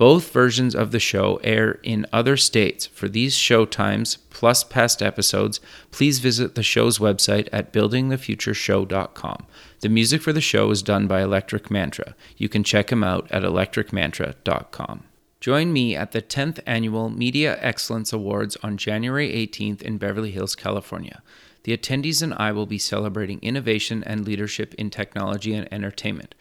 Both versions of the show air in other states. For these show times, plus past episodes, please visit the show's website at buildingthefutureshow.com. The music for the show is done by Electric Mantra. You can check him out at electricmantra.com. Join me at the 10th Annual Media Excellence Awards on January 18th in Beverly Hills, California. The attendees and I will be celebrating innovation and leadership in technology and entertainment.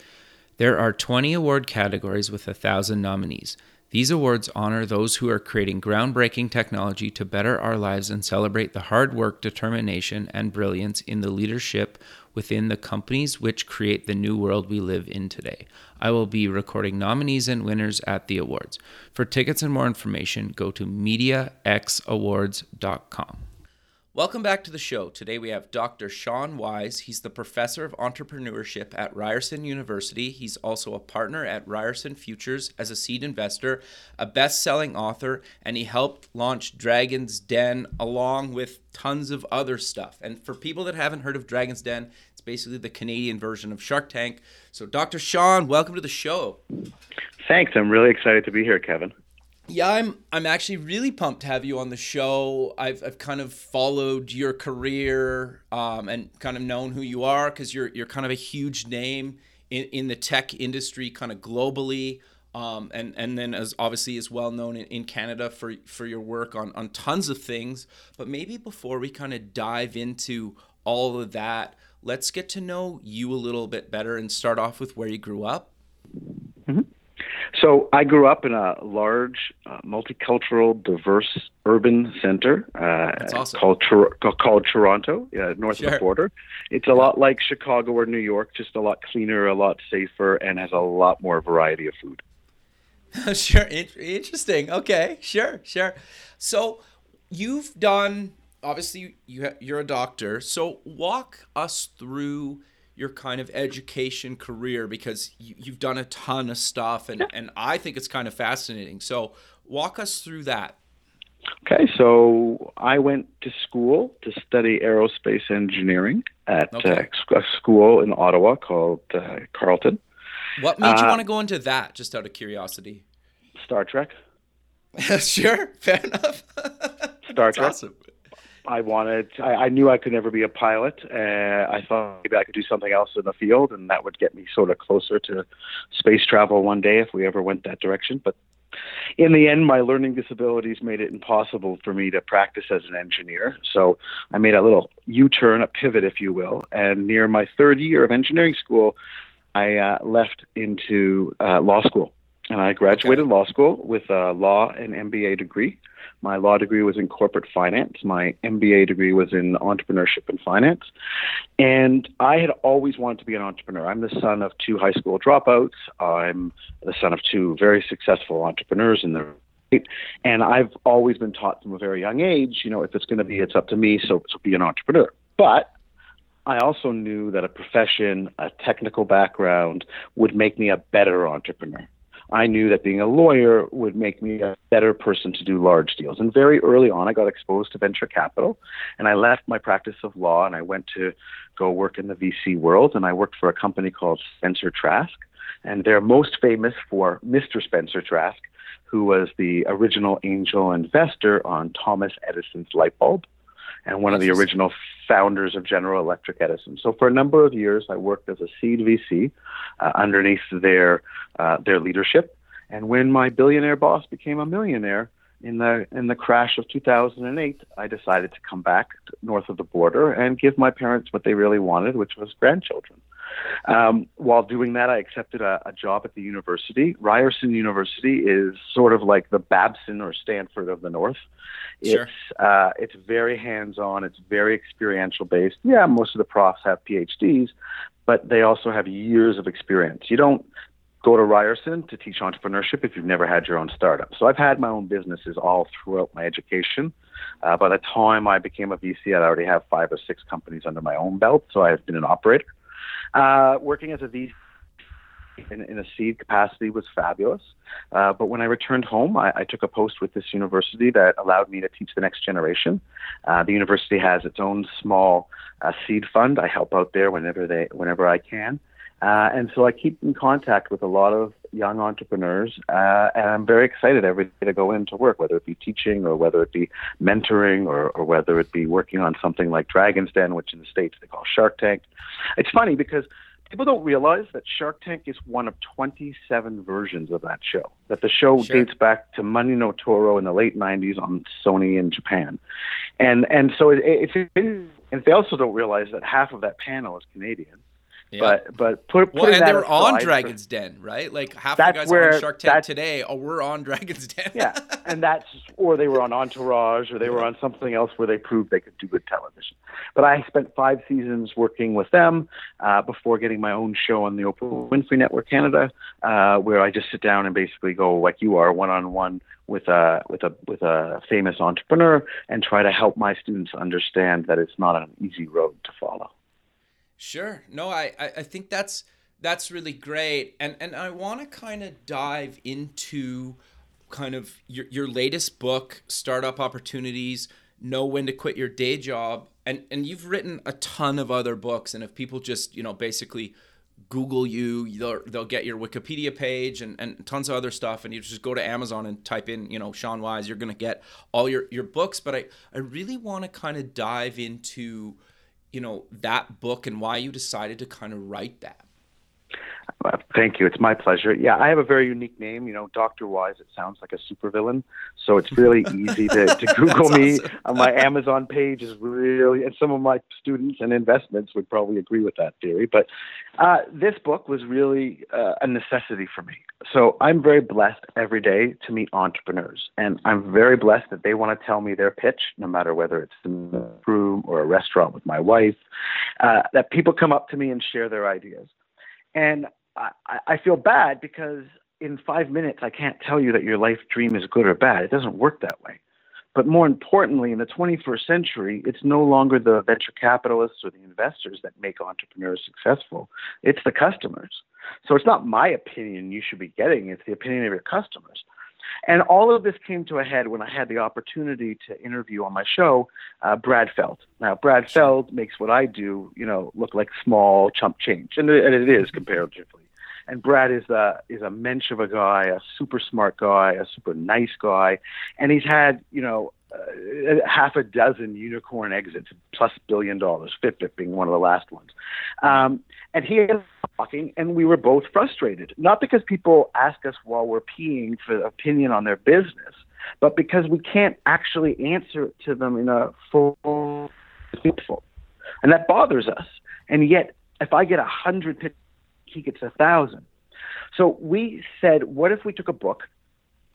There are 20 award categories with 1,000 nominees. These awards honor those who are creating groundbreaking technology to better our lives and celebrate the hard work, determination, and brilliance in the leadership within the companies which create the new world we live in today. I will be recording nominees and winners at the awards. For tickets and more information, go to mediaxawards.com. Welcome back to the show. Today we have Dr. Sean Wise. He's the professor of entrepreneurship at Ryerson University. He's also a partner at Ryerson Futures as a seed investor, a best selling author, and he helped launch Dragon's Den along with tons of other stuff. And for people that haven't heard of Dragon's Den, it's basically the Canadian version of Shark Tank. So, Dr. Sean, welcome to the show. Thanks. I'm really excited to be here, Kevin. Yeah, I'm I'm actually really pumped to have you on the show. I've I've kind of followed your career um, and kind of known who you are because you're you're kind of a huge name in, in the tech industry, kind of globally. Um, and and then as obviously is well known in, in Canada for for your work on on tons of things. But maybe before we kind of dive into all of that, let's get to know you a little bit better and start off with where you grew up. Mm-hmm. So I grew up in a large, uh, multicultural, diverse urban center uh, awesome. called Tor- called Toronto, uh, north sure. of the border. It's a lot like Chicago or New York, just a lot cleaner, a lot safer, and has a lot more variety of food. sure, interesting. Okay, sure, sure. So you've done obviously you ha- you're a doctor. So walk us through your kind of education career because you, have done a ton of stuff and, and I think it's kind of fascinating. So walk us through that. Okay, so I went to school to study aerospace engineering at okay. uh, a school in Ottawa called uh, Carleton. What made you uh, want to go into that, just out of curiosity? Star Trek. sure, fair enough. Star Trek. Awesome. I wanted. I, I knew I could never be a pilot. Uh, I thought maybe I could do something else in the field, and that would get me sort of closer to space travel one day if we ever went that direction. But in the end, my learning disabilities made it impossible for me to practice as an engineer. So I made a little U-turn, a pivot, if you will. And near my third year of engineering school, I uh, left into uh, law school, and I graduated okay. law school with a law and MBA degree. My law degree was in corporate finance. My MBA degree was in entrepreneurship and finance. And I had always wanted to be an entrepreneur. I'm the son of two high school dropouts. I'm the son of two very successful entrepreneurs in the and I've always been taught from a very young age, you know, if it's going to be, it's up to me. So, so be an entrepreneur. But I also knew that a profession, a technical background would make me a better entrepreneur. I knew that being a lawyer would make me a better person to do large deals. And very early on, I got exposed to venture capital, and I left my practice of law and I went to go work in the VC world. And I worked for a company called Spencer Trask, and they're most famous for Mr. Spencer Trask, who was the original angel investor on Thomas Edison's light bulb and one of the original founders of General Electric Edison. So for a number of years, I worked as a seed VC uh, underneath their uh, their leadership. And when my billionaire boss became a millionaire in the in the crash of 2008, I decided to come back north of the border and give my parents what they really wanted, which was grandchildren. Um, while doing that, I accepted a, a, job at the university. Ryerson University is sort of like the Babson or Stanford of the North. Sure. It's uh, it's very hands-on. It's very experiential based. Yeah, most of the profs have PhDs, but they also have years of experience. You don't go to Ryerson to teach entrepreneurship if you've never had your own startup. So I've had my own businesses all throughout my education. Uh, by the time I became a VC, I already have five or six companies under my own belt. So I've been an operator. Uh, working as a VC in, in, a seed capacity was fabulous. Uh, but when I returned home, I, I, took a post with this university that allowed me to teach the next generation. Uh, the university has its own small uh, seed fund. I help out there whenever they, whenever I can. Uh, and so I keep in contact with a lot of young entrepreneurs, uh, and I'm very excited every day to go into work, whether it be teaching or whether it be mentoring or, or whether it be working on something like Dragon's Den, which in the States they call Shark Tank. It's funny because people don't realize that Shark Tank is one of 27 versions of that show. That the show sure. dates back to Money No Tora in the late 90s on Sony in Japan, and and so it, it's and they also don't realize that half of that panel is Canadian. Yeah. But but put, well, and they were on Dragon's Den, right? Like half the guys where, on Shark Tank today oh, we're on Dragon's Den. yeah, and that's or they were on Entourage or they were on something else where they proved they could do good television. But I spent five seasons working with them uh, before getting my own show on the Oprah Winfrey Network Canada, uh, where I just sit down and basically go like you are, one on one with a with a with a famous entrepreneur, and try to help my students understand that it's not an easy road to follow. Sure. No, I, I think that's that's really great. And and I want to kind of dive into kind of your, your latest book, Startup Opportunities, Know When to Quit Your Day Job. And and you've written a ton of other books. And if people just, you know, basically Google you, they'll, they'll get your Wikipedia page and, and tons of other stuff. And you just go to Amazon and type in, you know, Sean Wise, you're going to get all your, your books. But I, I really want to kind of dive into you know that book and why you decided to kind of write that uh, thank you. It's my pleasure. Yeah, I have a very unique name. You know, Doctor Wise. It sounds like a supervillain, so it's really easy to, to Google me. Uh, my Amazon page is really, and some of my students and investments would probably agree with that theory. But uh, this book was really uh, a necessity for me. So I'm very blessed every day to meet entrepreneurs, and I'm very blessed that they want to tell me their pitch, no matter whether it's in a room or a restaurant with my wife. Uh, that people come up to me and share their ideas. And I, I feel bad because in five minutes I can't tell you that your life dream is good or bad. It doesn't work that way. But more importantly, in the 21st century, it's no longer the venture capitalists or the investors that make entrepreneurs successful. It's the customers. So it's not my opinion you should be getting, it's the opinion of your customers. And all of this came to a head when I had the opportunity to interview on my show uh, Brad Feld. Now, Brad Feld makes what I do, you know, look like small chump change, and it, and it is comparatively. And Brad is a is a mensch of a guy, a super smart guy, a super nice guy, and he's had, you know, uh, half a dozen unicorn exits plus billion dollars, Fitbit being one of the last ones. Um, and he is talking, and we were both frustrated, not because people ask us while we're peeing for opinion on their business, but because we can't actually answer to them in a full, full. And that bothers us. And yet, if I get a hundred, he gets a thousand. So we said, what if we took a book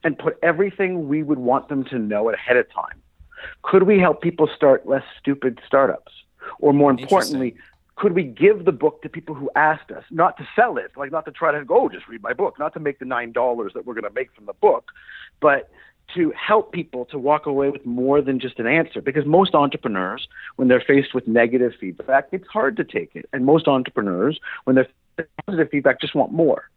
and put everything we would want them to know ahead of time? Could we help people start less stupid startups? Or more importantly, could we give the book to people who asked us, not to sell it, like not to try to go, oh, just read my book, not to make the nine dollars that we're going to make from the book, but to help people to walk away with more than just an answer. Because most entrepreneurs, when they're faced with negative feedback, it's hard to take it. And most entrepreneurs, when they're positive feedback, just want more.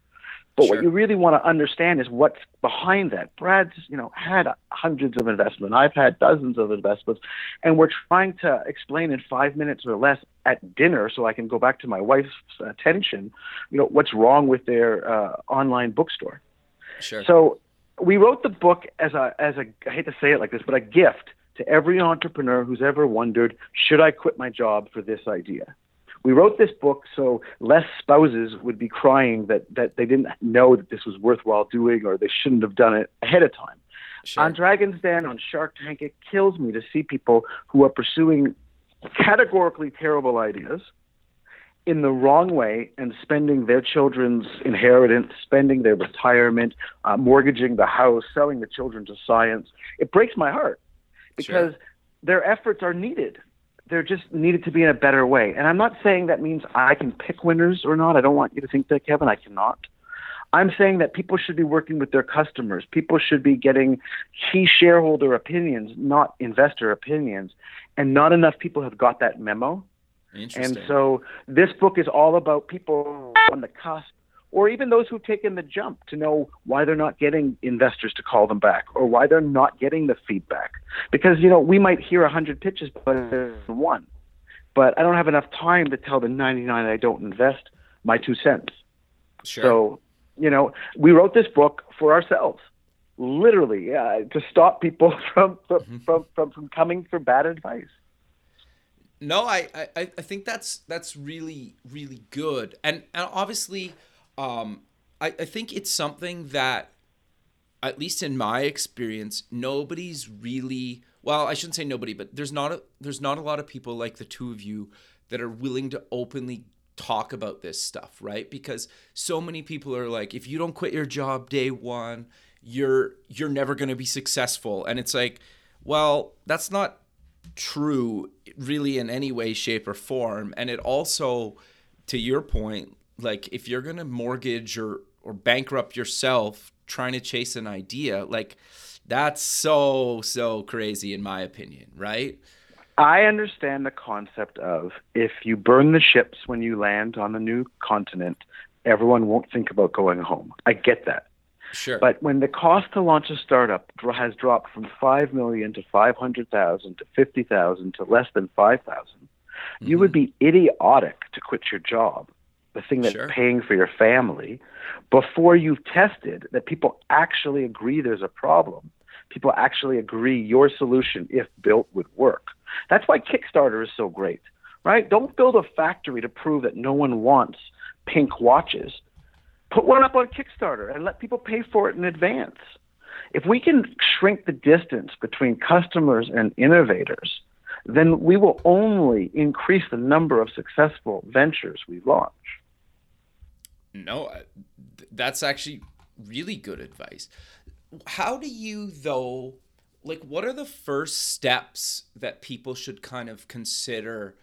But sure. what you really want to understand is what's behind that. Brad's, you know, had hundreds of investments. I've had dozens of investments, and we're trying to explain in five minutes or less at dinner, so I can go back to my wife's attention. You know, what's wrong with their uh, online bookstore. Sure. So we wrote the book as a as a I hate to say it like this, but a gift to every entrepreneur who's ever wondered, should I quit my job for this idea? We wrote this book so less spouses would be crying that, that they didn't know that this was worthwhile doing or they shouldn't have done it ahead of time. Sure. On Dragon's Den, on Shark Tank, it kills me to see people who are pursuing categorically terrible ideas in the wrong way and spending their children's inheritance, spending their retirement, uh, mortgaging the house, selling the children to science. It breaks my heart because sure. their efforts are needed there just needed to be in a better way. And I'm not saying that means I can pick winners or not. I don't want you to think that, Kevin. I cannot. I'm saying that people should be working with their customers. People should be getting key shareholder opinions, not investor opinions. And not enough people have got that memo. And so this book is all about people on the cusp or even those who've taken the jump to know why they're not getting investors to call them back or why they're not getting the feedback. Because, you know, we might hear 100 pitches, but there's one. But I don't have enough time to tell the 99 I don't invest my two cents. Sure. So, you know, we wrote this book for ourselves, literally, uh, to stop people from from, mm-hmm. from from from coming for bad advice. No, I, I I think that's that's really really good, and and obviously, um, I I think it's something that, at least in my experience, nobody's really well. I shouldn't say nobody, but there's not a there's not a lot of people like the two of you that are willing to openly talk about this stuff, right? Because so many people are like, if you don't quit your job day one, you're you're never going to be successful, and it's like, well, that's not true really in any way shape or form and it also to your point like if you're going to mortgage or or bankrupt yourself trying to chase an idea like that's so so crazy in my opinion right I understand the concept of if you burn the ships when you land on the new continent, everyone won't think about going home. I get that. Sure. But when the cost to launch a startup has dropped from 5 million to 500,000 to 50,000 to less than 5,000, mm-hmm. you would be idiotic to quit your job, the thing that's sure. paying for your family, before you've tested that people actually agree there's a problem. People actually agree your solution, if built, would work. That's why Kickstarter is so great, right? Don't build a factory to prove that no one wants pink watches. Put one up on Kickstarter and let people pay for it in advance. If we can shrink the distance between customers and innovators, then we will only increase the number of successful ventures we launch. No, that's actually really good advice. How do you, though, like what are the first steps that people should kind of consider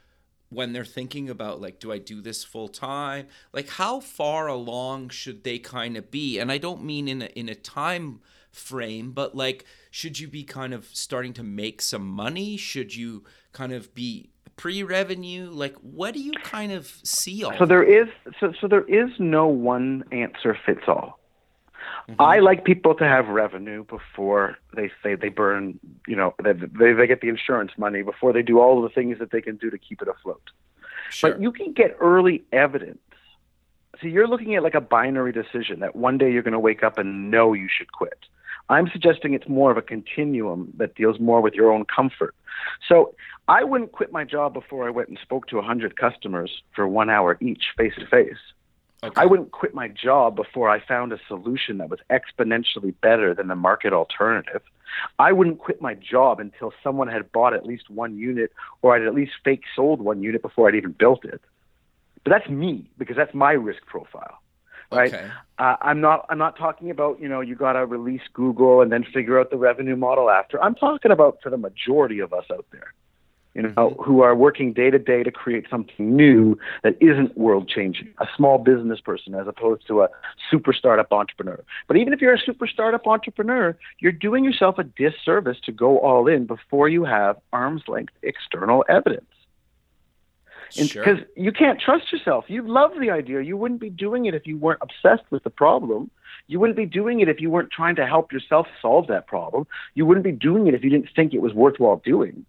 when they're thinking about like do I do this full time? Like how far along should they kind of be? And I don't mean in a, in a time frame, but like should you be kind of starting to make some money? Should you kind of be pre-revenue? Like what do you kind of see all So there is so so there is no one answer fits all. Mm-hmm. I like people to have revenue before they say they burn, you know, they, they, they get the insurance money before they do all the things that they can do to keep it afloat. Sure. But you can get early evidence. So you're looking at like a binary decision that one day you're going to wake up and know you should quit. I'm suggesting it's more of a continuum that deals more with your own comfort. So I wouldn't quit my job before I went and spoke to 100 customers for one hour each face to face. I wouldn't quit my job before I found a solution that was exponentially better than the market alternative. I wouldn't quit my job until someone had bought at least one unit or I'd at least fake sold one unit before I'd even built it. But that's me because that's my risk profile. Right? Okay. Uh, I'm not I'm not talking about, you know, you got to release Google and then figure out the revenue model after. I'm talking about for the majority of us out there you know, mm-hmm. who are working day to day to create something new that isn't world changing. A small business person as opposed to a super startup entrepreneur. But even if you're a super startup entrepreneur, you're doing yourself a disservice to go all in before you have arm's length external evidence. Because sure. you can't trust yourself. You love the idea. You wouldn't be doing it if you weren't obsessed with the problem. You wouldn't be doing it if you weren't trying to help yourself solve that problem. You wouldn't be doing it if you didn't think it was worthwhile doing.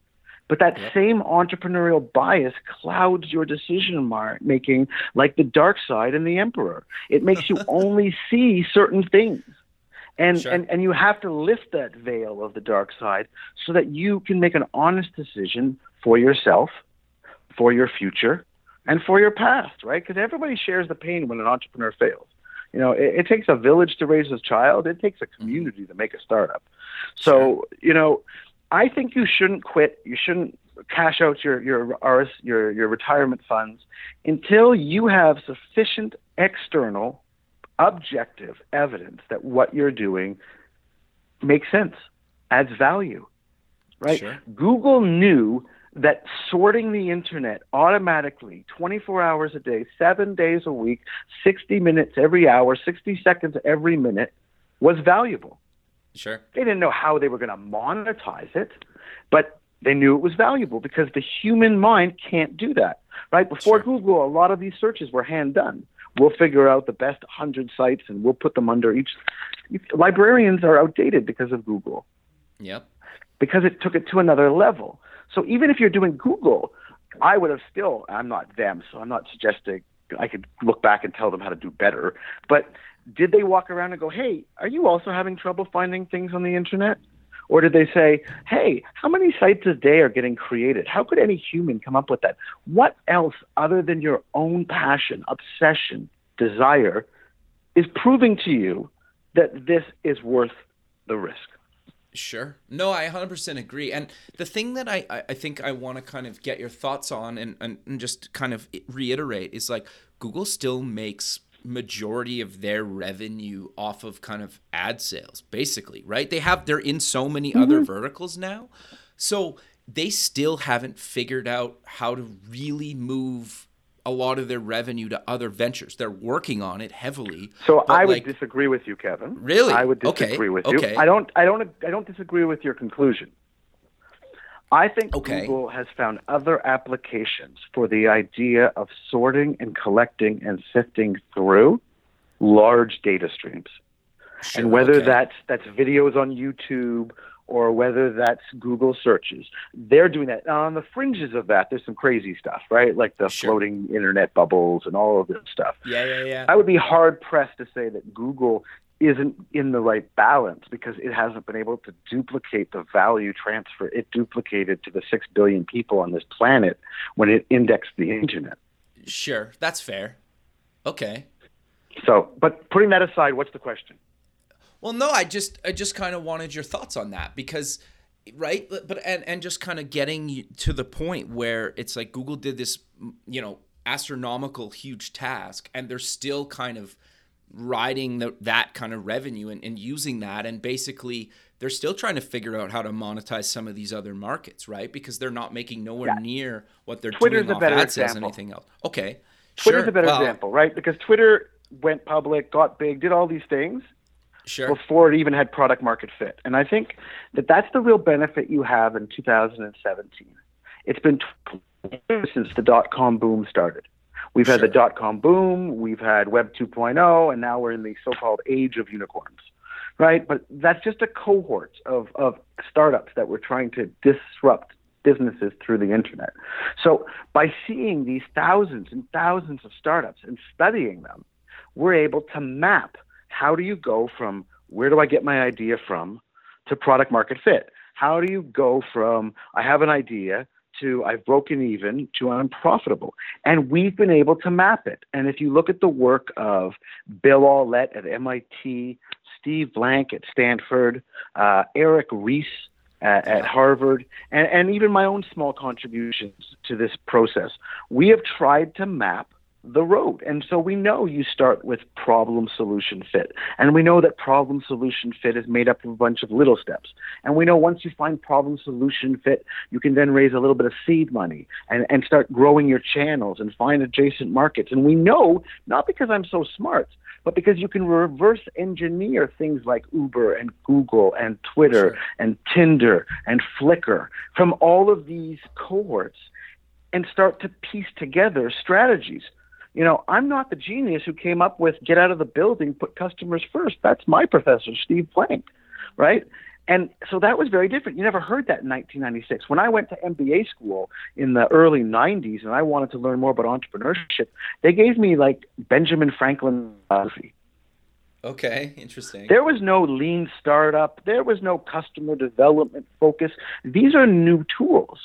But that yep. same entrepreneurial bias clouds your decision making like the dark side and the emperor. It makes you only see certain things. And, sure. and and you have to lift that veil of the dark side so that you can make an honest decision for yourself, for your future, and for your past, right? Because everybody shares the pain when an entrepreneur fails. You know, it, it, takes a village to raise a child. It takes a mm-hmm. community to make a startup. So, you know, I think you shouldn't quit. You shouldn't cash out your your your your retirement funds until you have sufficient external objective evidence that what you're doing makes sense, adds value. Right? Sure. Google knew that sorting the internet automatically 24 hours a day, seven days a week, 60 minutes every hour, 60 seconds every minute was valuable. Sure. They didn't know how they were going to monetize it, but they knew it was valuable because the human mind can't do that. Right? Before sure. Google, a lot of these searches were hand done. We'll figure out the best 100 sites and we'll put them under each. Librarians are outdated because of Google. Yep. Because it took it to another level. So even if you're doing Google, I would have still, I'm not them, so I'm not suggesting I could look back and tell them how to do better. But did they walk around and go, hey, are you also having trouble finding things on the internet? Or did they say, hey, how many sites a day are getting created? How could any human come up with that? What else other than your own passion, obsession, desire is proving to you that this is worth the risk? Sure. No, I 100% agree. And the thing that I, I think I want to kind of get your thoughts on and, and, and just kind of reiterate is like Google still makes majority of their revenue off of kind of ad sales basically right they have they're in so many mm-hmm. other verticals now so they still haven't figured out how to really move a lot of their revenue to other ventures. They're working on it heavily. So I would like, disagree with you, Kevin. Really? I would disagree okay. with you. Okay. I don't I don't I don't disagree with your conclusion. I think okay. Google has found other applications for the idea of sorting and collecting and sifting through large data streams. Sure, and whether okay. that's that's videos on YouTube or whether that's Google searches. They're doing that. Now, on the fringes of that, there's some crazy stuff, right? Like the sure. floating internet bubbles and all of this stuff. Yeah, yeah, yeah. I would be hard pressed to say that Google isn't in the right balance because it hasn't been able to duplicate the value transfer it duplicated to the 6 billion people on this planet when it indexed the internet. Sure, that's fair. Okay. So, but putting that aside, what's the question? Well, no, I just I just kind of wanted your thoughts on that because right but and and just kind of getting to the point where it's like Google did this you know astronomical huge task and they're still kind of riding the, that kind of revenue and, and using that and basically they're still trying to figure out how to monetize some of these other markets right because they're not making nowhere yeah. near what they're Twitter's doing a better off example. anything else okay Twitter's sure. a better well, example right because Twitter went public got big did all these things sure. before it even had product market fit. And I think that that's the real benefit you have in 2017. It's been since the dot com boom started. We've had sure. the dot com boom, we've had Web 2.0, and now we're in the so called age of unicorns, right? But that's just a cohort of, of startups that were trying to disrupt businesses through the internet. So by seeing these thousands and thousands of startups and studying them, we're able to map how do you go from where do I get my idea from to product market fit? How do you go from I have an idea to I've broken even to I'm profitable? And we've been able to map it. And if you look at the work of Bill Aulet at MIT, Steve Blank at Stanford, uh, Eric Ries at, at, Harvard, and, and even my own small contributions to this process, we have tried to map the road. And so we know you start with problem solution fit. And we know that problem solution fit is made up of a bunch of little steps. And we know once you find problem solution fit, you can then raise a little bit of seed money and, and start growing your channels and find adjacent markets. And we know, not because I'm so smart, but because you can reverse engineer things like Uber and Google and Twitter sure. and Tinder and Flickr from all of these cohorts and start to piece together strategies you know, I'm not the genius who came up with get out of the building, put customers first. That's my professor, Steve Blank, right? And so that was very different. You never heard that in 1996. When I went to MBA school in the early 90s and I wanted to learn more about entrepreneurship, they gave me like Benjamin Franklin philosophy. Okay, interesting. There was no lean startup. There was no customer development focus. These are new tools.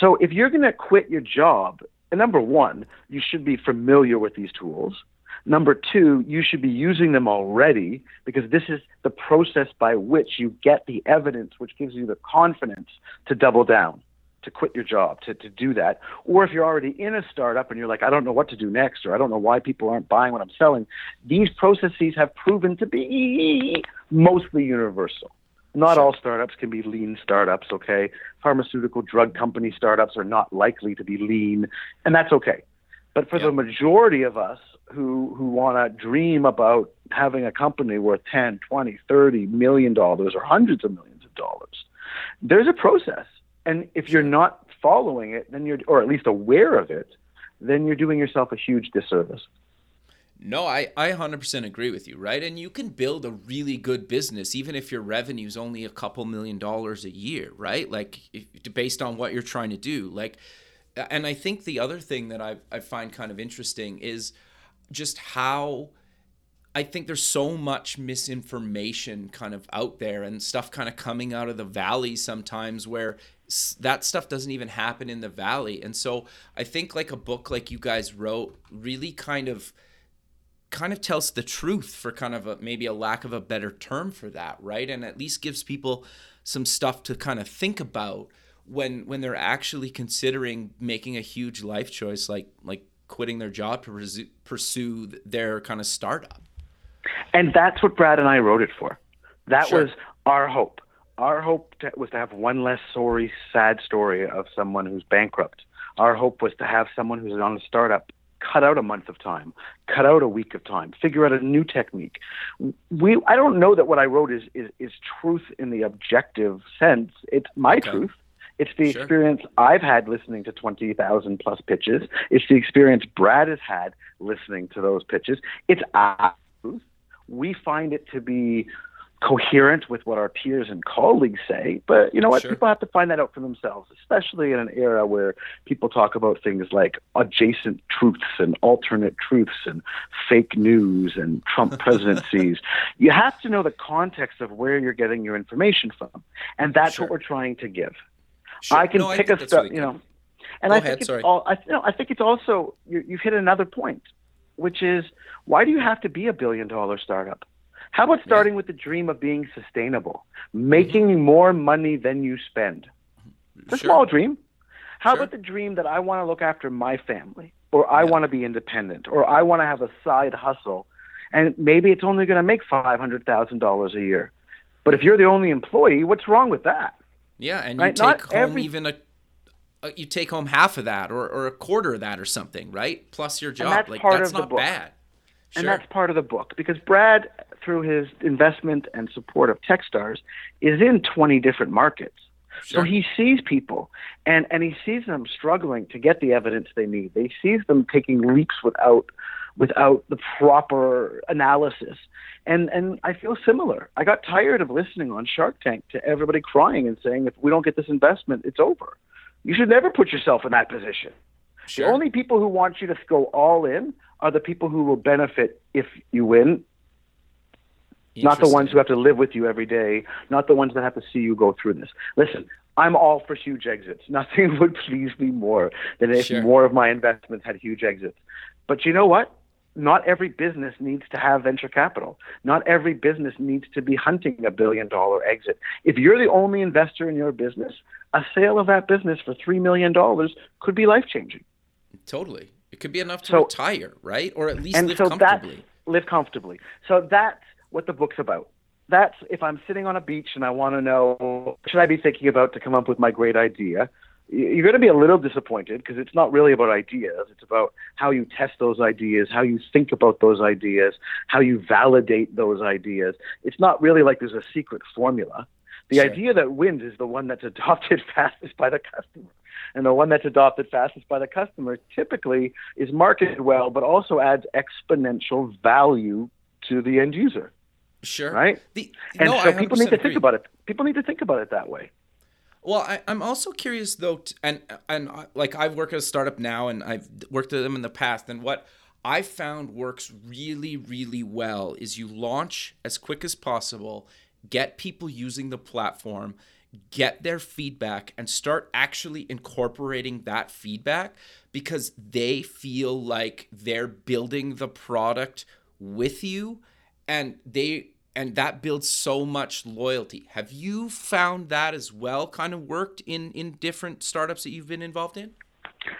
So if you're going to quit your job and number one, you should be familiar with these tools. Number two, you should be using them already because this is the process by which you get the evidence, which gives you the confidence to double down, to quit your job, to, to do that. Or if you're already in a startup and you're like, I don't know what to do next, or I don't know why people aren't buying what I'm selling, these processes have proven to be mostly universal. Not all startups can be lean startups, okay? Pharmaceutical drug company startups are not likely to be lean, and that's okay. But for the majority of us who who want to dream about having a company worth 10, 20, 30 million dollars or hundreds of millions of dollars, there's a process. And if you're not following it, then you're or at least aware of it, then you're doing yourself a huge disservice. No, I, I 100% agree with you, right? And you can build a really good business even if your revenue is only a couple million dollars a year, right? Like, if, based on what you're trying to do. Like, and I think the other thing that I, I find kind of interesting is just how I think there's so much misinformation kind of out there and stuff kind of coming out of the valley sometimes where that stuff doesn't even happen in the valley. And so I think like a book like you guys wrote really kind of kind of tells the truth for kind of a, maybe a lack of a better term for that, right? And at least gives people some stuff to kind of think about when when they're actually considering making a huge life choice like like quitting their job to pursue, pursue their kind of startup. And that's what Brad and I wrote it for. That sure. was our hope. Our hope to, was to have one less sorry, sad story of someone who's bankrupt. Our hope was to have someone who's on a startup cut out a month of time, cut out a week of time, figure out a new technique. We I don't know that what I wrote is is, is truth in the objective sense. It's my okay. truth. It's the sure. experience I've had listening to 20,000 plus pitches. It's the experience Brad has had listening to those pitches. It's our truth. We find it to be coherent with what our peers and colleagues say. But you know what? Sure. People have to find that out for themselves, especially in an era where people talk about things like adjacent truths and alternate truths and fake news and Trump presidencies. you have to know the context of where you're getting your information from. And that's sure. what we're trying to give. Sure. I can no, pick I a stuff, really you know. And Go I think it's all, I, you know, I think it's also you, you've hit another point, which is why do you have to be a billion dollar startup? How about starting with the dream of being sustainable, making more money than you spend? It's a sure. small dream. How sure. about the dream that I want to look after my family, or I yeah. want to be independent, or I want to have a side hustle, and maybe it's only going to make five hundred thousand dollars a year. But if you're the only employee, what's wrong with that? Yeah, and you take Not home every... even a, a, you take home half of that, or, or a quarter of that, or something, right? Plus your job. that's like part that's of not the book. bad. Sure. And that's part of the book because Brad, through his investment and support of Techstars, is in 20 different markets. Sure. So he sees people and, and he sees them struggling to get the evidence they need. He sees them taking leaps without without the proper analysis. And and I feel similar. I got tired of listening on Shark Tank to everybody crying and saying if we don't get this investment, it's over. You should never put yourself in that position. Sure. The only people who want you to go all in are the people who will benefit if you win, not the ones who have to live with you every day, not the ones that have to see you go through this. Listen, I'm all for huge exits. Nothing would please me more than if sure. more of my investments had huge exits. But you know what? Not every business needs to have venture capital. Not every business needs to be hunting a billion dollar exit. If you're the only investor in your business, a sale of that business for $3 million could be life changing. Totally. It could be enough to so, retire, right? Or at least live so comfortably. live comfortably. So that's what the book's about. That's if I'm sitting on a beach and I want to know what should I be thinking about to come up with my great idea. You're going to be a little disappointed because it's not really about ideas. It's about how you test those ideas, how you think about those ideas, how you validate those ideas. It's not really like there's a secret formula. The sure. idea that wins is the one that's adopted fastest by the customer and the one that's adopted fastest by the customer typically is marketed well, but also adds exponential value to the end user. Sure. Right. The, and no, so people need to agree. think about it. People need to think about it that way. Well, I, am also curious though, t- and and uh, like I've worked at a startup now, and I've worked at them in the past, and what I found works really, really well is you launch as quick as possible, get people using the platform, get their feedback and start actually incorporating that feedback because they feel like they're building the product with you and they and that builds so much loyalty. Have you found that as well kind of worked in in different startups that you've been involved in?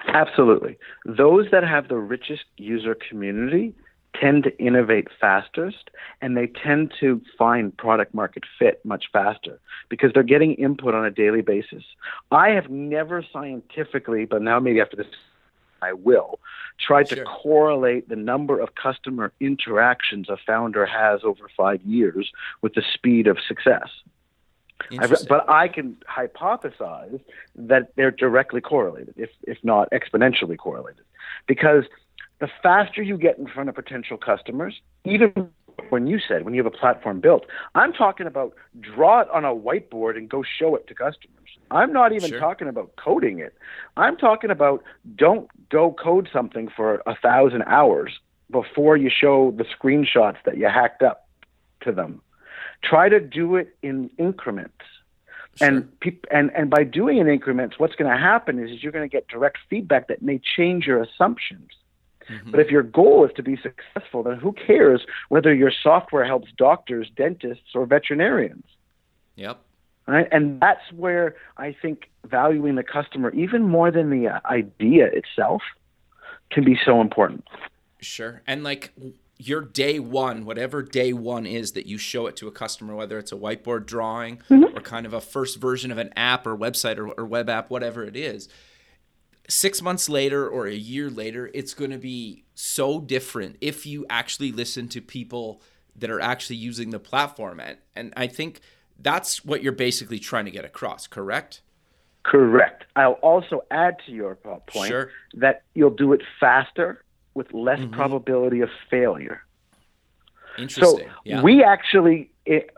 Absolutely. Those that have the richest user community tend to innovate fastest and they tend to find product market fit much faster because they're getting input on a daily basis. I have never scientifically, but now maybe after this I will, tried sure. to correlate the number of customer interactions a founder has over five years with the speed of success. but I can hypothesize that they're directly correlated, if, if not exponentially correlated. Because the faster you get in front of potential customers, even when you said when you have a platform built, I'm talking about draw it on a whiteboard and go show it to customers. I'm not even sure. talking about coding it. I'm talking about don't go code something for a thousand hours before you show the screenshots that you hacked up to them. Try to do it in increments. Sure. And, and and by doing in increments, what's going to happen is, is you're going to get direct feedback that may change your assumptions. Mm-hmm. But if your goal is to be successful, then who cares whether your software helps doctors, dentists, or veterinarians? Yep. Right? And that's where I think valuing the customer, even more than the uh, idea itself, can be so important. Sure. And like your day one, whatever day one is that you show it to a customer, whether it's a whiteboard drawing mm-hmm. or kind of a first version of an app or website or, or web app, whatever it is, six months later or a year later, it's going to be so different if you actually listen to people that are actually using the platform. And, and I think that's what you're basically trying to get across, correct? Correct. I'll also add to your uh, point sure. that you'll do it faster with less mm-hmm. probability of failure. Interesting. So yeah. we actually, it,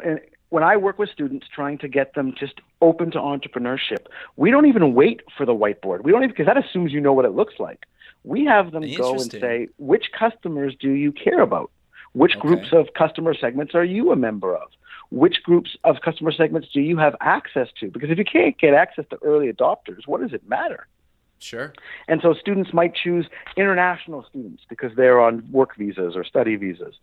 when I work with students trying to get them just open to entrepreneurship, we don't even wait for the whiteboard. We don't even because that assumes you know what it looks like. We have them go and say, which customers do you care about? Which okay. groups of customer segments are you a member of? Which groups of customer segments do you have access to? Because if you can't get access to early adopters, what does it matter? Sure. And so students might choose international students because they're on work visas or study visas.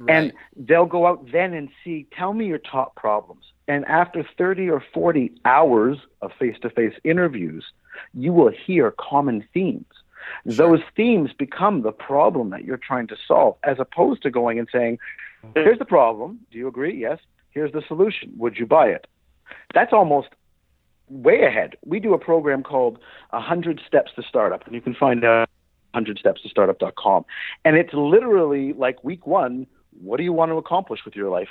Right. And they'll go out then and see, tell me your top problems. And after 30 or 40 hours of face to face interviews, you will hear common themes. Sure. Those themes become the problem that you're trying to solve, as opposed to going and saying, here's the problem. Do you agree? Yes. Here's the solution. Would you buy it? That's almost way ahead. We do a program called 100 Steps to Startup, and you can find out 100stepstostartup.com. And it's literally like week one, what do you want to accomplish with your life?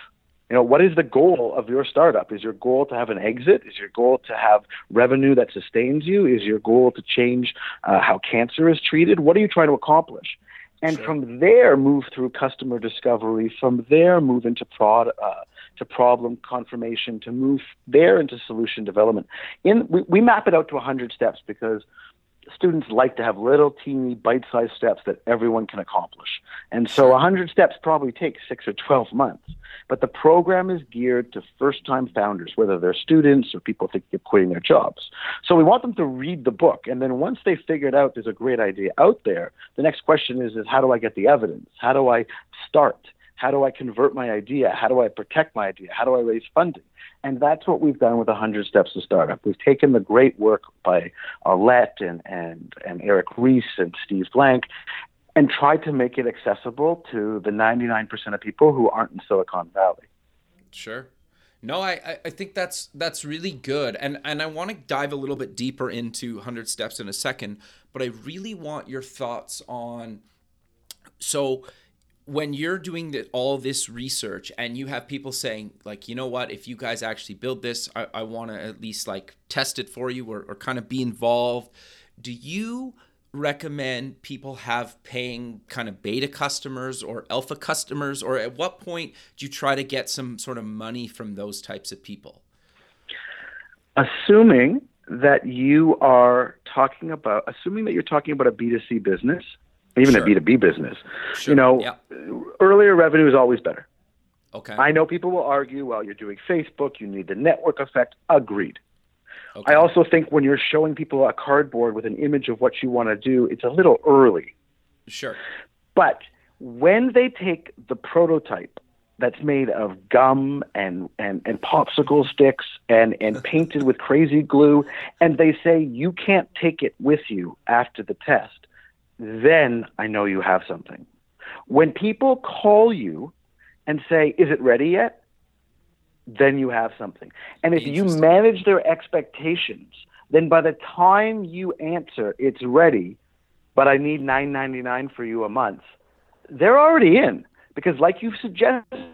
You know, what is the goal of your startup? Is your goal to have an exit? Is your goal to have revenue that sustains you? Is your goal to change uh, how cancer is treated? What are you trying to accomplish? And sure. from there, move through customer discovery. From there, move into product, uh, to problem confirmation, to move there into solution development. In we, we map it out to 100 steps because students like to have little teeny bite-sized steps that everyone can accomplish. And so 100 steps probably takes 6 or 12 months. But the program is geared to first-time founders, whether they're students or people thinking of quitting their jobs. So we want them to read the book and then once they figured out there's a great idea out there, the next question is is how do I get the evidence? How do I start? How do I convert my idea? How do I protect my idea? How do I raise funding? And that's what we've done with 100 Steps to Startup. We've taken the great work by Aulet and, and, and Eric Ries and Steve Blank and tried to make it accessible to the 99% of people who aren't in Silicon Valley. Sure. No, I, I think that's that's really good. And and I want to dive a little bit deeper into 100 steps in a second, but I really want your thoughts on so when you're doing the, all this research and you have people saying like you know what? If you guys actually build this i, I want to at least like test it for you or, or kind of be involved do you recommend people have paying kind of beta customers or alpha customers or at what point do you try to get some sort of money from those types of people? Assuming that you are talking about assuming that you're talking about a b2c business even sure. a B2B business. Sure. You know, earlier revenue is always better. Okay. I know people will argue, well, you're doing Facebook, you need the network effect. Agreed. Okay. I also think when you're showing people a cardboard with an image of what you want to do, it's a little early. Sure. But when they take the prototype that's made of gum and, and, and popsicle sticks and, and painted with crazy glue, and they say you can't take it with you after the test, then I know you have something. When people call you and say, Is it ready yet? Then you have something. And if you manage their expectations, then by the time you answer, it's ready, but I need nine ninety nine for you a month, they're already in. Because like you've suggested,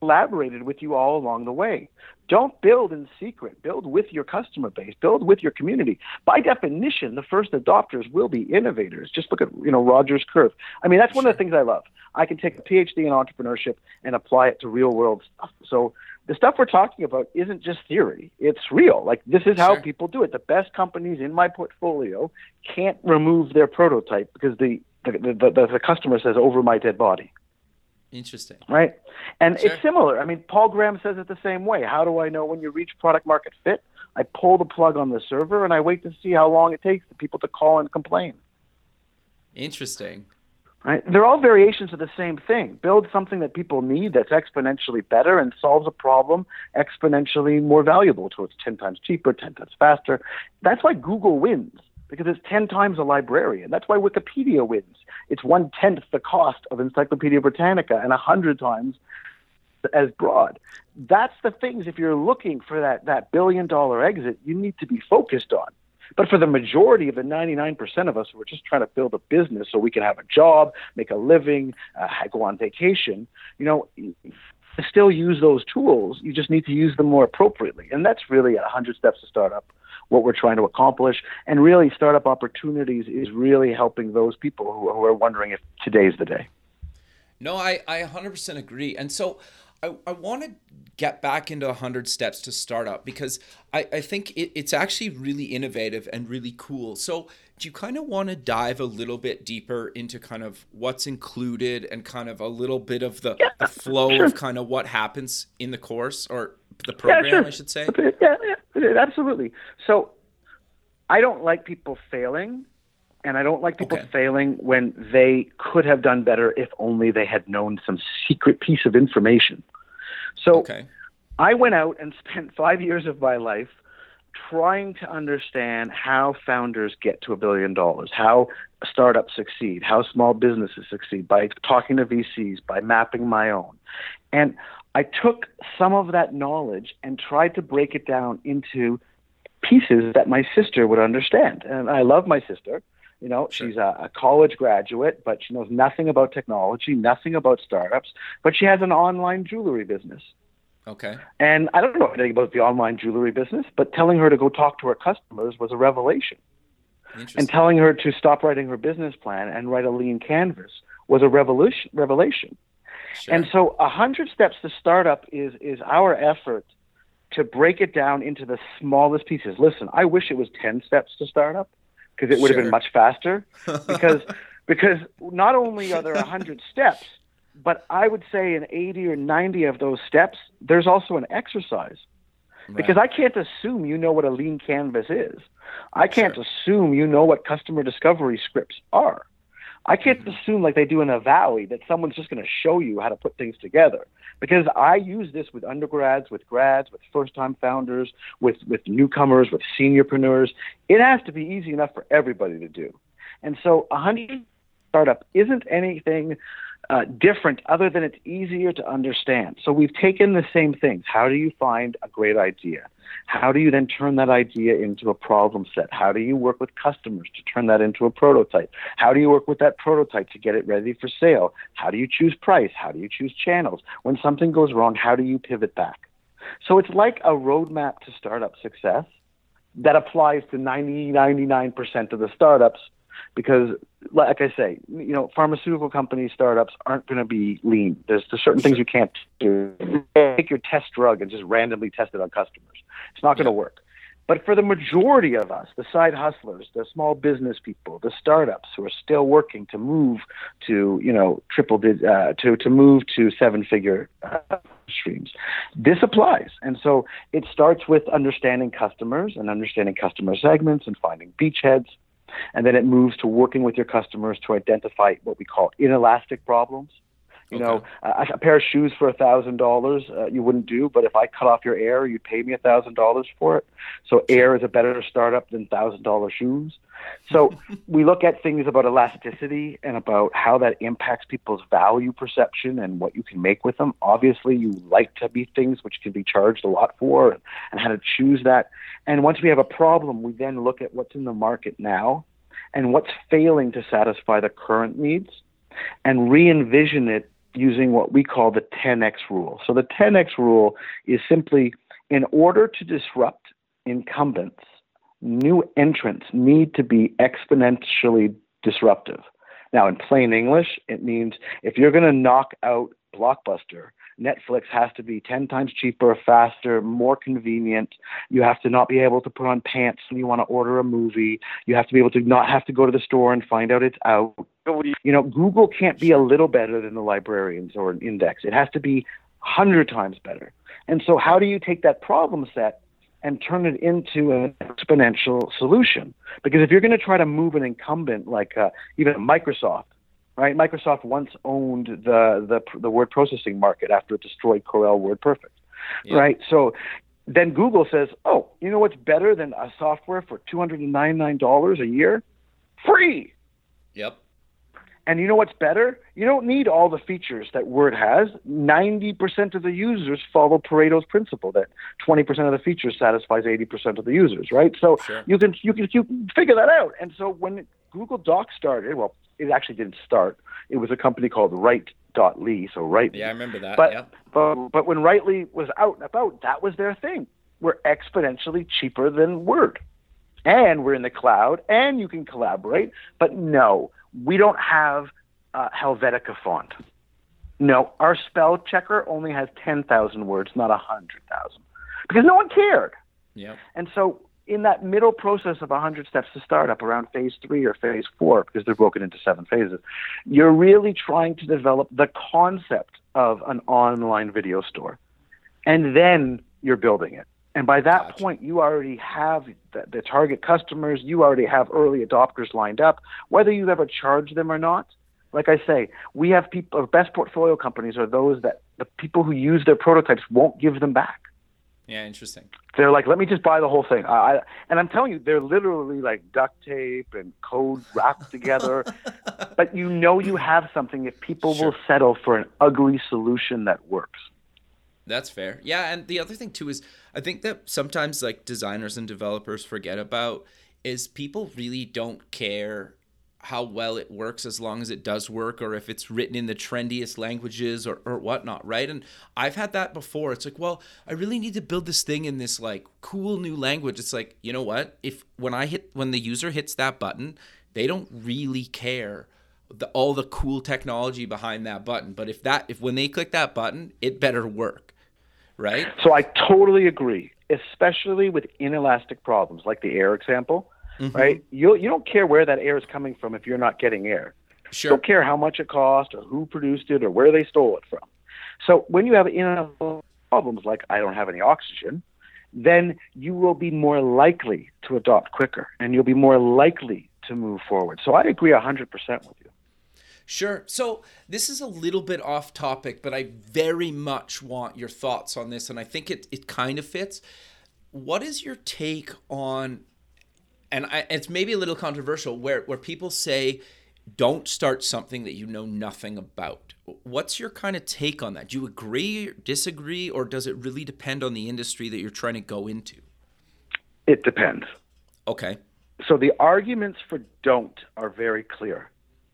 collaborated with you all along the way. Don't build in secret. Build with your customer base. Build with your community. By definition, the first adopters will be innovators. Just look at you know Rogers curve. I mean, that's one of the things I love. I can take a PhD in entrepreneurship and apply it to real world stuff. So the stuff we're talking about isn't just theory; it's real. Like this is how sure. people do it. The best companies in my portfolio can't remove their prototype because the the, the, the, the customer says over my dead body. Interesting. Right. And sure. it's similar. I mean, Paul Graham says it the same way. How do I know when you reach product market fit? I pull the plug on the server and I wait to see how long it takes for people to call and complain. Interesting. Right? They're all variations of the same thing. Build something that people need that's exponentially better and solves a problem exponentially more valuable. So it's 10 times cheaper, 10 times faster. That's why Google wins because it's 10 times a librarian. That's why Wikipedia wins. It's one tenth the cost of Encyclopedia Britannica and a hundred times as broad. That's the things, if you're looking for that, that billion dollar exit, you need to be focused on. But for the majority of the 99% of us who are just trying to build a business so we can have a job, make a living, uh, go on vacation, you know, still use those tools. You just need to use them more appropriately. And that's really a 100 steps to start startup what we're trying to accomplish. And really, startup opportunities is really helping those people who, who are wondering if today's the day. No, I, I 100% agree. And so I, I want to get back into 100 steps to startup because I, I think it, it's actually really innovative and really cool. So, do you kind of want to dive a little bit deeper into kind of what's included and kind of a little bit of the, yeah, the flow sure. of kind of what happens in the course or the program, yeah, sure. I should say? Yeah, yeah, absolutely. So, I don't like people failing and I don't like people okay. failing when they could have done better if only they had known some secret piece of information. So okay. I went out and spent five years of my life trying to understand how founders get to a billion dollars, how startups succeed, how small businesses succeed by talking to VCs, by mapping my own. And I took some of that knowledge and tried to break it down into pieces that my sister would understand. And I love my sister. You know, sure. she's a, a, college graduate, but she knows nothing about technology, nothing about startups, but she has an online jewelry business. Okay. And I don't know anything about the online jewelry business, but telling her to go talk to her customers was a revelation. And telling her to stop writing her business plan and write a lean canvas was a revolution, revelation. Sure. And so, a hundred steps to startup is is our effort to break it down into the smallest pieces. Listen, I wish it was ten steps to startup because it would sure. have been much faster. Because because not only are there a hundred steps, but I would say in eighty or ninety of those steps, there's also an exercise. Right. Because I can't assume you know what a lean canvas is. I can't sure. assume you know what customer discovery scripts are. I can't mm-hmm. assume like they do in a valley that someone's just going to show you how to put things together because I use this with undergrads, with grads, with first-time founders, with with newcomers, with seniorpreneurs. It has to be easy enough for everybody to do. And so a hundred startup isn't anything uh, different other than it's easier to understand. So we've taken the same things. How do you find a great idea? How do you then turn that idea into a problem set? How do you work with customers to turn that into a prototype? How do you work with that prototype to get it ready for sale? How do you choose price? How do you choose channels? When something goes wrong, how do you pivot back? So it's like a roadmap to startup success that applies to 90, 99% of the startups because like I say, you know, pharmaceutical companies, startups aren't going to be lean. There's, there's certain things you can't do. Take your test drug and just randomly test it on customers. It's not going to work. But for the majority of us, the side hustlers, the small business people, the startups who are still working to move to, you know, triple uh, to to move to seven figure uh, streams, this applies. And so it starts with understanding customers and understanding customer segments and finding beachheads and then it moves to working with your customers to identify what we call inelastic problems. You okay. know, a, a, pair of shoes for a thousand dollars uh, you wouldn't do, but if I cut off your air, you'd pay me a thousand dollars for it. So air is a better startup than thousand dollar shoes. So we look at things about elasticity and about how that impacts people's value perception and what you can make with them. Obviously, you like to be things which can be charged a lot for and, and how to choose that. And once we have a problem, we then look at what's in the market now and what's failing to satisfy the current needs and re envision it using what we call the 10x rule. So the 10x rule is simply in order to disrupt incumbents, new entrants need to be exponentially disruptive. Now, in plain English, it means if you're going to knock out Blockbuster, Netflix has to be 10 times cheaper, faster, more convenient. You have to not be able to put on pants when you want to order a movie. You have to be able to not have to go to the store and find out it's out. You know, Google can't be a little better than the librarians or an index. It has to be 100 times better. And so, how do you take that problem set and turn it into an exponential solution? Because if you're going to try to move an incumbent like uh, even Microsoft, right? Microsoft once owned the the the word processing market after it destroyed Corel WordPerfect, yeah. right? So then Google says, "Oh, you know what's better than a software for two hundred and ninety nine dollars a year, free." Yep. And you know what's better? You don't need all the features that Word has. 90% of the users follow Pareto's principle that 20% of the features satisfies 80% of the users, right? So sure. you can you can you can figure that out. And so when Google Docs started, well, it actually didn't start. It was a company called Write.ly, so Write. Yeah, I remember that. But, yeah. but, but when Writely was out and about, that was their thing. We're exponentially cheaper than Word. And we're in the cloud, and you can collaborate. But no, we don't have uh, Helvetica font. No, our spell checker only has 10,000 words, not 100,000. Because no one cared. Yeah. And so in that middle process of 100 steps to startup around phase three or phase four, because they're broken into seven phases, you're really trying to develop the concept of an online video store. And then you're building it. And by that gotcha. point, you already have the, the, target customers, you already have early adopters lined up, whether you've ever charged them or not. Like I say, we have people, our uh, best portfolio companies are those that the people who use their prototypes won't give them back. Yeah, interesting. They're like, let me just buy the whole thing. I, I, and I'm telling you, they're literally like duct tape and code wrapped together. but you know you have something if people sure. will settle for an ugly solution that works. That's fair. Yeah, and the other thing too is I think that sometimes like designers and developers forget about is people really don't care how well it works as long as it does work or if it's written in the trendiest languages or, or whatnot right? And i've had that before. It's like well i really need to build this thing in this like cool new language. It's like you know what? If when i hit when the user hits that button they don't really care the, all the cool technology behind that button. But if that if when they click that button it better work right? So i totally agree especially with inelastic problems like the air example mm-hmm. right? You you don't care where that air is coming from if you're not getting air. Sure. You don't care how much it cost or who produced it or where they stole it from. So when you have inner problems like I don't have any oxygen, then you will be more likely to adopt quicker and you'll be more likely to move forward. So I agree 100% with you. Sure. So this is a little bit off topic, but I very much want your thoughts on this, and I think it, it kind of fits. What is your take on and I, it's maybe a little controversial where where people say don't start something that you know nothing about. What's your kind of take on that? Do you agree, disagree, or does it really depend on the industry that you're trying to go into? It depends. Okay. So the arguments for don't are very clear.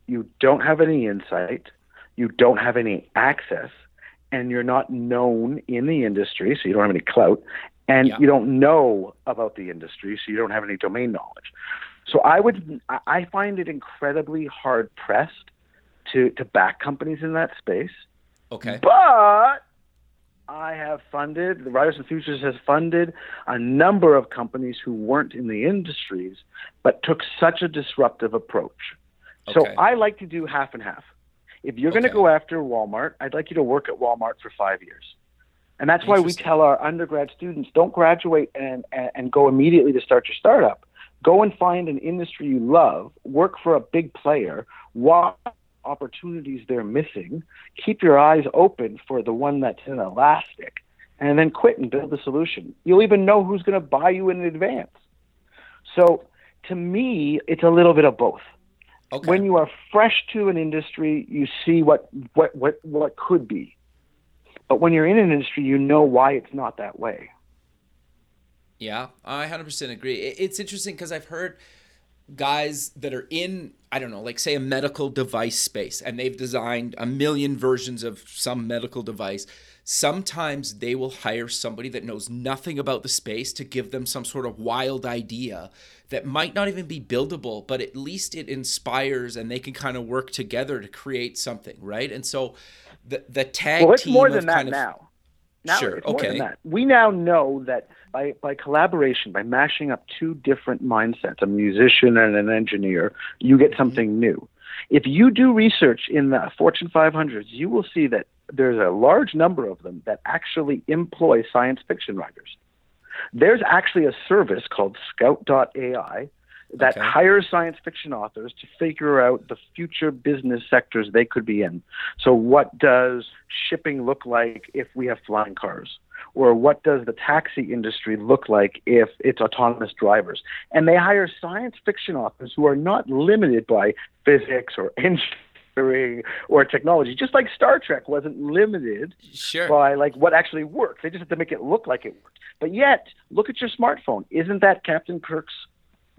You don't have any insight, you don't have any access, and you're not known in the industry, so you don't have any clout, and yeah. you don't know about the industry, so you don't have any domain knowledge. So I would, I find it incredibly hard pressed to to back companies in that space. Okay. But I have funded, the Ryerson Futures has funded a number of companies who weren't in the industries, but took such a disruptive approach. Okay. So I like to do half and half. If you're okay. going to go after Walmart, I'd like you to work at Walmart for five years. And that's why we tell our undergrad students don't graduate and, and, go immediately to start your startup. Go and find an industry you love, work for a big player, watch opportunities they're missing, keep your eyes open for the one that's in elastic, and then quit and build the solution. You'll even know who's going to buy you in advance. So to me, it's a little bit of both. Okay. When you are fresh to an industry, you see what, what, what, what could be. But when you're in an industry, you know why it's not that way. Yeah, I 100% agree. It's interesting because I've heard guys that are in, I don't know, like say a medical device space and they've designed a million versions of some medical device. Sometimes they will hire somebody that knows nothing about the space to give them some sort of wild idea that might not even be buildable, but at least it inspires and they can kind of work together to create something, right? And so the the tag well, it's team more than that kind of, now. Now sure, okay. more than that. We now know that by, by collaboration, by mashing up two different mindsets, a musician and an engineer, you get mm-hmm. something new. If you do research in the Fortune 500s, you will see that there's a large number of them that actually employ science fiction writers. There's actually a service called Scout.ai that okay. hires science fiction authors to figure out the future business sectors they could be in. So, what does shipping look like if we have flying cars? Or what does the taxi industry look like if it's autonomous drivers? And they hire science fiction authors who are not limited by physics or engineering or technology, just like Star Trek wasn't limited sure. by like what actually worked. They just have to make it look like it worked. But yet, look at your smartphone. Isn't that Captain Kirk's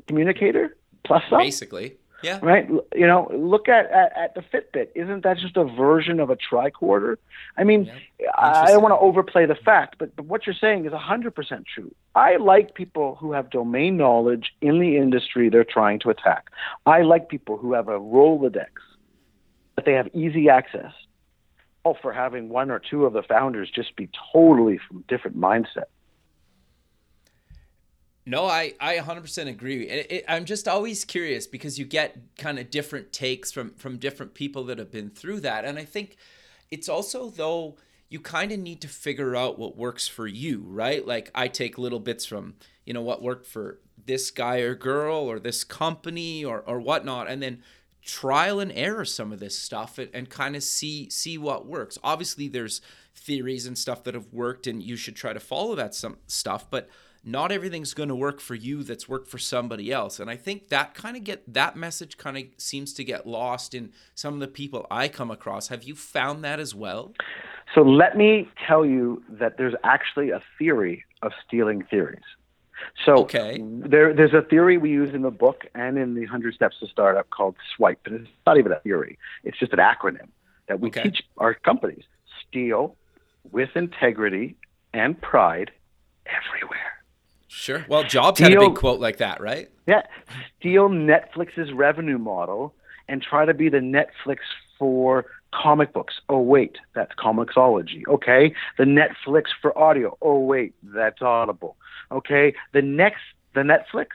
communicator plus some. Basically. Yeah. Right. You know, look at, at, at the Fitbit. Isn't that just a version of a tricorder? I mean, yeah. I don't want to overplay the fact, but, but what you're saying is 100% true. I like people who have domain knowledge in the industry they're trying to attack. I like people who have a Rolodex, that they have easy access. All for having one or two of the founders just be totally from different mindset. No, I, I 100% agree. It, it, I'm just always curious because you get kind of different takes from from different people that have been through that. And I think it's also though you kind of need to figure out what works for you, right? Like I take little bits from, you know, what worked for this guy or girl or this company or or whatnot, and then trial and error some of this stuff and, and kind of see see what works. Obviously there's theories and stuff that have worked and you should try to follow that some stuff, but not everything's going to work for you that's worked for somebody else and i think that kind of get that message kind of seems to get lost in some of the people i come across have you found that as well so let me tell you that there's actually a theory of stealing theories so okay. there, there's a theory we use in the book and in the 100 Steps to Startup called SWIPE. And it's not even a theory, it's just an acronym that we okay. teach our companies steal with integrity and pride everywhere. Sure. Well, Jobs steal, had a big quote like that, right? Yeah. Steal Netflix's revenue model and try to be the Netflix for comic books. Oh, wait, that's Comixology. Okay. The Netflix for audio. Oh, wait, that's Audible. Okay. The next, the Netflix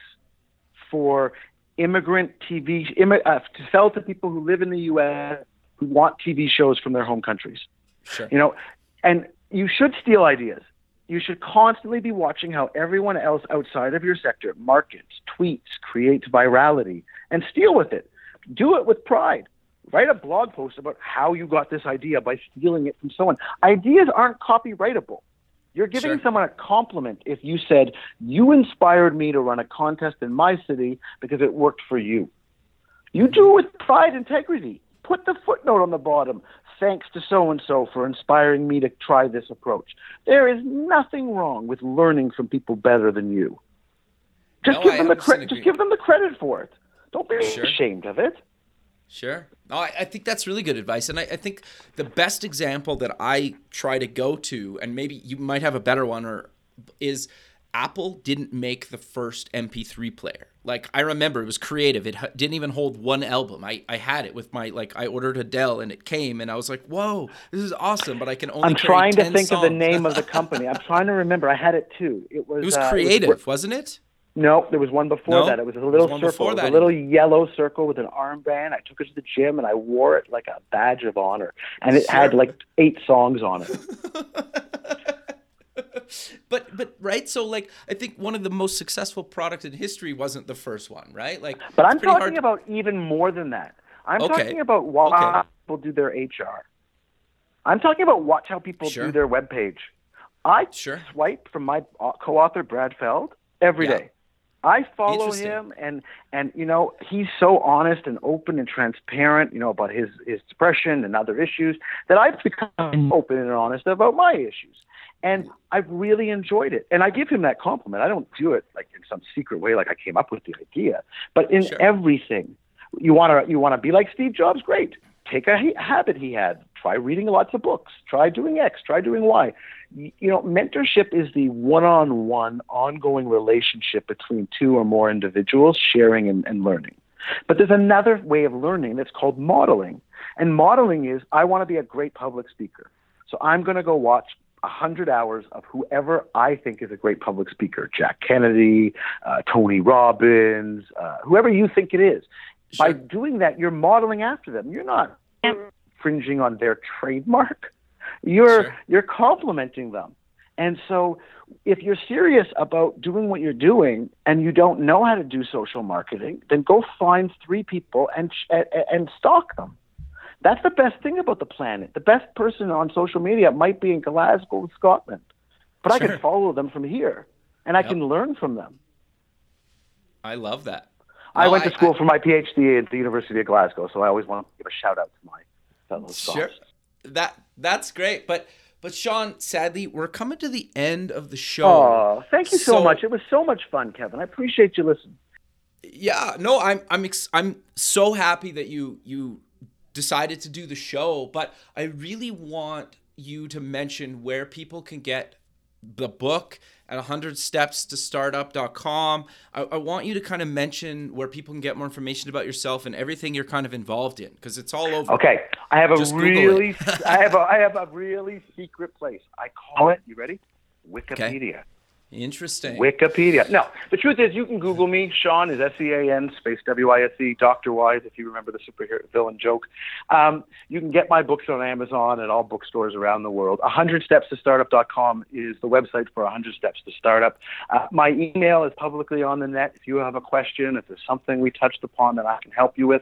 for immigrant TV, uh, to sell to people who live in the U.S. who want TV shows from their home countries. Sure. You know, and you should steal ideas you should constantly be watching how everyone else outside of your sector markets, tweets, creates virality, and steal with it. Do it with pride. Write a blog post about how you got this idea by stealing it from someone. Ideas aren't copyrightable. You're giving sure. someone a compliment if you said, You inspired me to run a contest in my city because it worked for you. You mm-hmm. do it with pride integrity. Put the footnote on the bottom thanks to so and so for inspiring me to try this approach. There is nothing wrong with learning from people better than you. Just no, give them the credit. Just give them the credit for it. Don't be sure. ashamed of it. Sure. No, I, I, think that's really good advice. And I, I, think the best example that I try to go to, and maybe you might have a better one, or is Apple didn't make the first MP3 player. Like I remember it was creative. It didn't even hold one album. I, I had it with my like I ordered Adele and it came and I was like, "Whoa, this is awesome!" But I can only. I'm trying to think songs. of the name of the company. I'm trying to remember. I had it too. It was. It was creative, uh, it was, not it? No, there was one before no, that. It was a little was circle, a little yellow circle with an armband. I took it to the gym and I wore it like a badge of honor, and it sure. had like eight songs on it. but but right so like i think one of the most successful products in history wasn't the first one right like but i'm talking about even more than that I'm Okay. talking about watch Okay. how people do their HR. I'm talking about watch how people Sure. do their web page. I Sure. swipe from my co-author Brad Feld every Yeah. day. I follow him, and and you know he's so honest and open and transparent, you know about his his depression and other issues that I've become open and honest about my issues, and I've really enjoyed it. And I give him that compliment. I don't do it like in some secret way, like I came up with the idea, but in Sure. everything, you want to you want to be like Steve Jobs. Great, take a ha- habit he had. Try reading lots of books. Try doing X. Try doing Y you know, mentorship is the one-on-one ongoing relationship between two or more individuals sharing and, and learning. But there's another way of learning that's called modeling. And modeling is I want to be a great public speaker. So I'm going to go watch 100 hours of whoever I think is a great public speaker Jack Kennedy, uh, Tony Robbins, uh, whoever you think it is. By doing that, you're modeling after them. You're not infringing on their trademark. You're Sure. you're complimenting them. And so if you're serious about doing what you're doing and you don't know how to do social marketing, then go find three people and and, and stalk them. That's the best thing about the planet. The best person on social media might be in Glasgow, Scotland, but I can follow them from here and I Yep. can learn from them. I love that. I went to school for my PhD at the University of Glasgow, so I always want to give a shout out to my fellow Sure. scholars. That that's great, but but Sean, sadly, we're coming to the end of the show. Oh, thank you so, So- much. It was so much fun, Kevin. I appreciate you listening. Yeah, no, I'm I'm ex- I'm so happy that you you decided to do the show, but I really want you to mention where people can get the book at 100 steps to startup.com. I, I want you to kind of mention where people can get more information about yourself and everything you're kind of involved in because it's all over. Okay, I have a Google really, I have a, I have a really secret place. I call it. You ready? Wikipedia. Interesting. Wikipedia. No, the truth is, you can Google me. Sean is S E A N space W I S E. Doctor Wise, if you remember the superhero villain joke. Um, you can get my books on Amazon and all bookstores around the world. 100 steps to startup.com is the website for 100 steps to startup. Uh, my email is publicly on the net. If you have a question, if there's something we touched upon that I can help you with,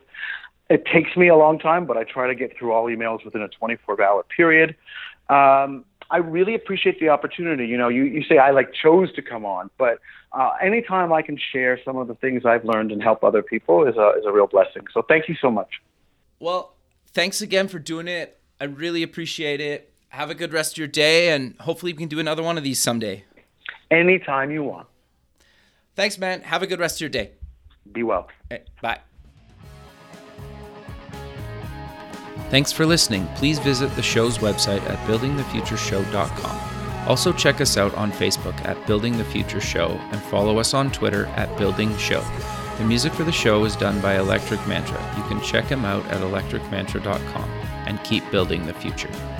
it takes me a long time, but I try to get through all emails within a 24 hour period. Um, I really appreciate the opportunity. You know, you, you say I like chose to come on, but uh, anytime I can share some of the things I've learned and help other people is a, is a real blessing. So thank you so much. Well, thanks again for doing it. I really appreciate it. Have a good rest of your day, and hopefully we can do another one of these someday. Anytime you want. Thanks, man. Have a good rest of your day. Be well. Okay, bye. Thanks for listening. Please visit the show's website at buildingthefutureshow.com. Also, check us out on Facebook at Building the Future Show and follow us on Twitter at Building Show. The music for the show is done by Electric Mantra. You can check him out at electricmantra.com and keep building the future.